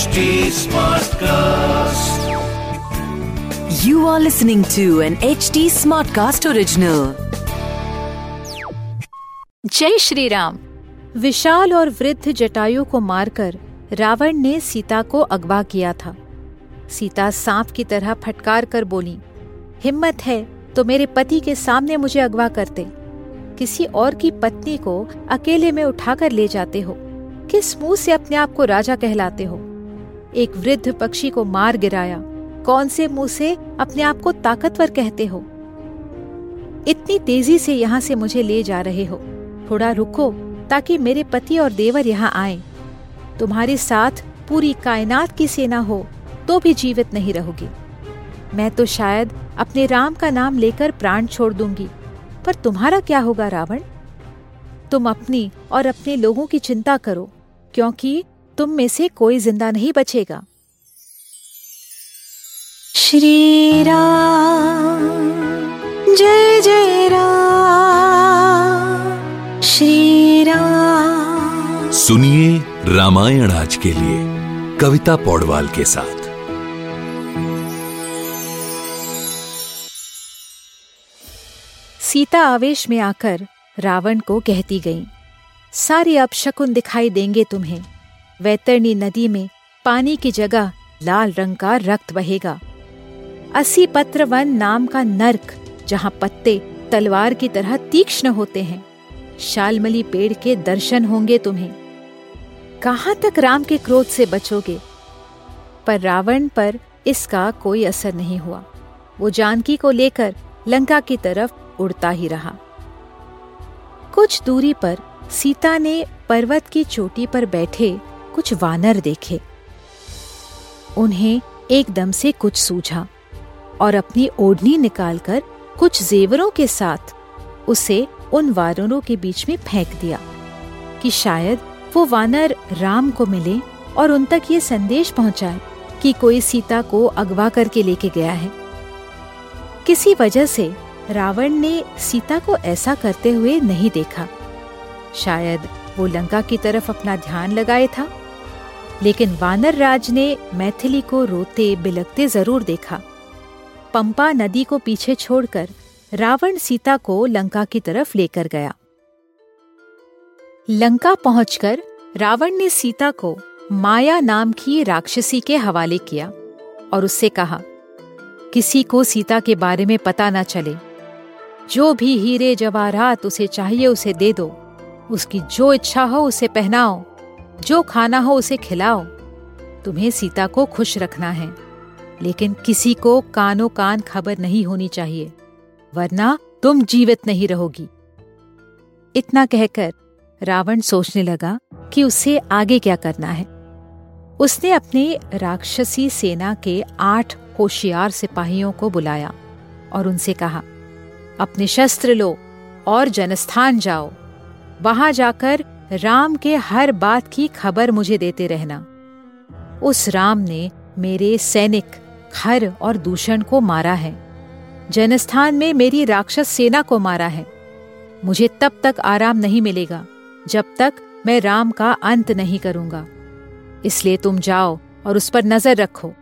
HD Smartcast. You are listening to an HD Smartcast original. जय श्री राम। विशाल और वृद्ध जटायु को मारकर रावण ने सीता को अगवा किया था। सीता सांप की तरह फटकार कर बोली हिम्मत है तो मेरे पति के सामने मुझे अगवा करते किसी और की पत्नी को अकेले में उठाकर ले जाते हो। किस मुँह से अपने आप को राजा कहलाते हो? एक वृद्ध पक्षी को मार गिराया। कौन से मुँह से अपने आप को ताकतवर कहते हो? इतनी तेज़ी से यहाँ से मुझे ले जा रहे हो। थोड़ा रुको, ताकि मेरे पति और देवर यहाँ आए। तुम्हारे साथ पूरी कायनात की सेना हो तो भी जीवित नहीं रहोगी। मैं तो शायद अपने राम का नाम लेकर प्राण छोड़ दूँगी, पर तुम्हारा क्या होगा रावण? तुम अपनी और अपने लोगों की चिंता करो, क्योंकि तुम में से कोई ज़िंदा नहीं बचेगा। श्री राम जय जय राम श्री राम। सुनिए रामायण आज के लिए कविता पौडवाल के साथ। सीता आवेश में आकर रावण को कहती गई सारे अपशकुन दिखाई देंगे तुम्हें। वैतरणी नदी में पानी की जगह लाल रंग का रक्त बहेगा। असी पत्र वन नाम का नर्क, जहाँ पत्ते तलवार की तरह तीक्ष्ण होते हैं। शालमली पेड़ के दर्शन होंगे तुम्हें। कहाँ तक राम के क्रोध से बचोगे? पर रावण पर इसका कोई असर नहीं हुआ। वो जानकी को लेकर लंका की तरफ़ उड़ता ही रहा। कुछ दूरी पर सीता ने पर्वत की चोटी पर बैठे कुछ वानर देखे। उन्हें एकदम से कुछ सूझा और अपनी ओढ़नी निकालकर कुछ जेवरों के साथ उसे उन वानरों के बीच में फेंक दिया कि शायद वो वानर राम को मिले और उन तक ये संदेश पहुँचाए कि कोई सीता को अगवा करके लेके गया है। किसी वजह से रावण ने सीता को ऐसा करते हुए नहीं देखा। शायद वो लंका की तरफ़ अपना ध्यान लगाए था। लेकिन वानर राज ने मैथिली को रोते बिलकते ज़रूर देखा। पंपा नदी को पीछे छोड़कर रावण सीता को लंका की तरफ़ लेकर गया। लंका पहुंचकर रावण ने सीता को माया नाम की राक्षसी के हवाले किया और उससे कहा, किसी को सीता के बारे में पता न चले। जो भी हीरे जवाहरात उसे चाहिए उसे दे दो। उसकी जो इच्छा हो उसे पहनाओ। जो खाना हो उसे खिलाओ। तुम्हें सीता को खुश रखना है, लेकिन किसी को कानो कान खबर नहीं होनी चाहिए, वरना तुम जीवित नहीं रहोगी। इतना कहकर रावण सोचने लगा कि उसे आगे क्या करना है। उसने अपने राक्षसी सेना के आठ होशियार सिपाहियों को बुलाया और उनसे कहा, अपने शस्त्र लो और जनस्थान जाओ। वहाँ जाकर राम के हर बात की खबर मुझे देते रहना। उस राम ने मेरे सैनिक, खर और दूषण को मारा है। जनस्थान में मेरी राक्षस सेना को मारा है। मुझे तब तक आराम नहीं मिलेगा, जब तक मैं राम का अंत नहीं करूँगा। इसलिए तुम जाओ और उस पर नज़र रखो।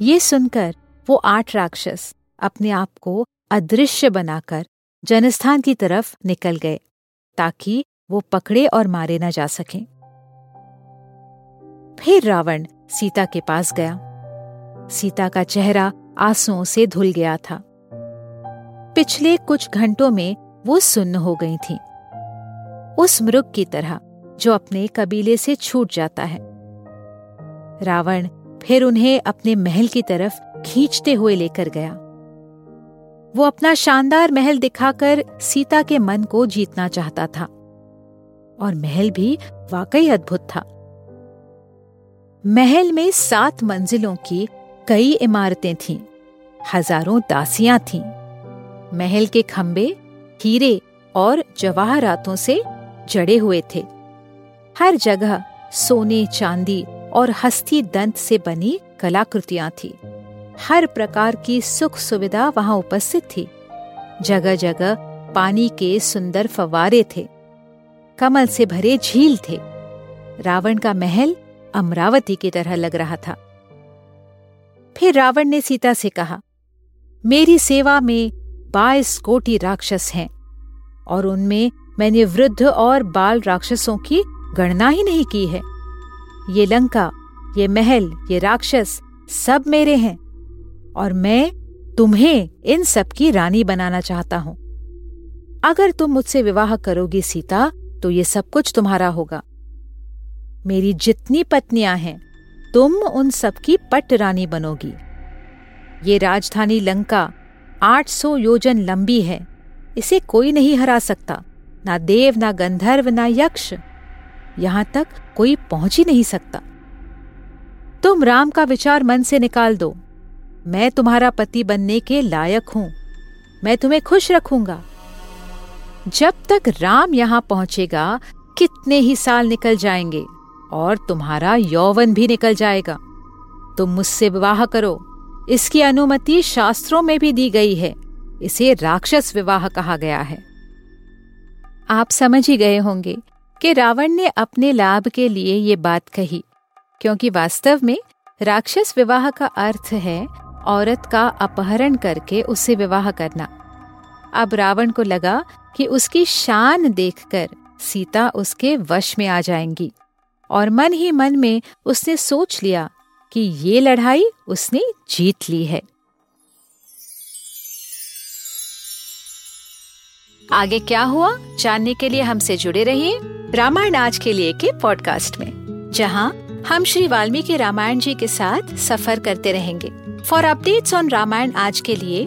ये सुनकर वो आठ राक्षस अपने आप को अदृश्य बनाकर जनस्थान की तरफ़ निकल गए, ताकि वो पकड़े और मारे न जा सकें। फिर रावण सीता के पास गया। सीता का चेहरा आंसुओं से धुल गया था। पिछले कुछ घंटों में वो सुन्न हो गई थी। उस मृग की तरह, जो अपने कबीले से छूट जाता है। रावण फिर उन्हें अपने महल की तरफ़ खींचते हुए लेकर गया। वो अपना शानदार महल दिखाकर सीता के मन को जीतना चाहता था। और महल भी वाकई अद्भुत था। महल में सात मंजिलों की कई इमारतें थीं, हज़ारों दासियाँ थीं। महल के खंबे हीरे और जवाहरातों से जड़े हुए थे। हर जगह सोने चांदी और हस्ती दंत से बनी कलाकृतियाँ थी। हर प्रकार की सुख सुविधा वहाँ उपस्थित थी। जगह जगह पानी के सुंदर फवारे थे। कमल से भरे झील थे। रावण का महल अमरावती की तरह लग रहा था। फिर रावण ने सीता से कहा, मेरी सेवा में बाईस कोटि राक्षस हैं, और उनमें मैंने वृद्ध और बाल राक्षसों की गणना ही नहीं की है। ये लंका, ये महल, ये राक्षस सब मेरे हैं, और मैं तुम्हें इन सब की रानी बनाना चाहता हूँ। अगर तुम मुझसे विवाह करोगी सीता तो ये सब कुछ तुम्हारा होगा। मेरी जितनी पत्नियाँ हैं, तुम उन सब की पट रानी बनोगी। ये राजधानी लंका 800 योजन लंबी है, इसे कोई नहीं हरा सकता, ना देव, ना गंधर्व, ना यक्ष। यहाँ तक कोई पहुँच ही नहीं सकता। तुम राम का विचार मन से निकाल दो। मैं तुम्हारा पति बनने के लायक हूँ। मैं तुम्हें खुश रखूँगा। जब तक राम यहाँ पहुंचेगा, कितने ही साल निकल जाएँगे और तुम्हारा यौवन भी निकल जाएगा। तुम मुझसे विवाह करो। इसकी अनुमति शास्त्रों में भी दी गई है। इसे राक्षस विवाह कहा गया है। आप समझ ही गए होंगे कि रावण ने अपने लाभ के लिए ये बात कही, क्योंकि वास्तव में राक्षस विवाह का अर्थ है औरत का अपहरण करके उससे विवाह करना। अब रावण को लगा कि उसकी शान देखकर सीता उसके वश में आ जाएँगी। और मन ही मन में उसने सोच लिया कि ये लड़ाई उसने जीत ली है। आगे क्या हुआ? जानने के लिए हमसे जुड़े रहिए रामायण आज के लिए के पॉडकास्ट में, जहाँ हम श्री वाल्मीकि रामायण जी के साथ सफ़र करते रहेंगे। फॉर अपडेट्स ऑन रामायण आज के लिए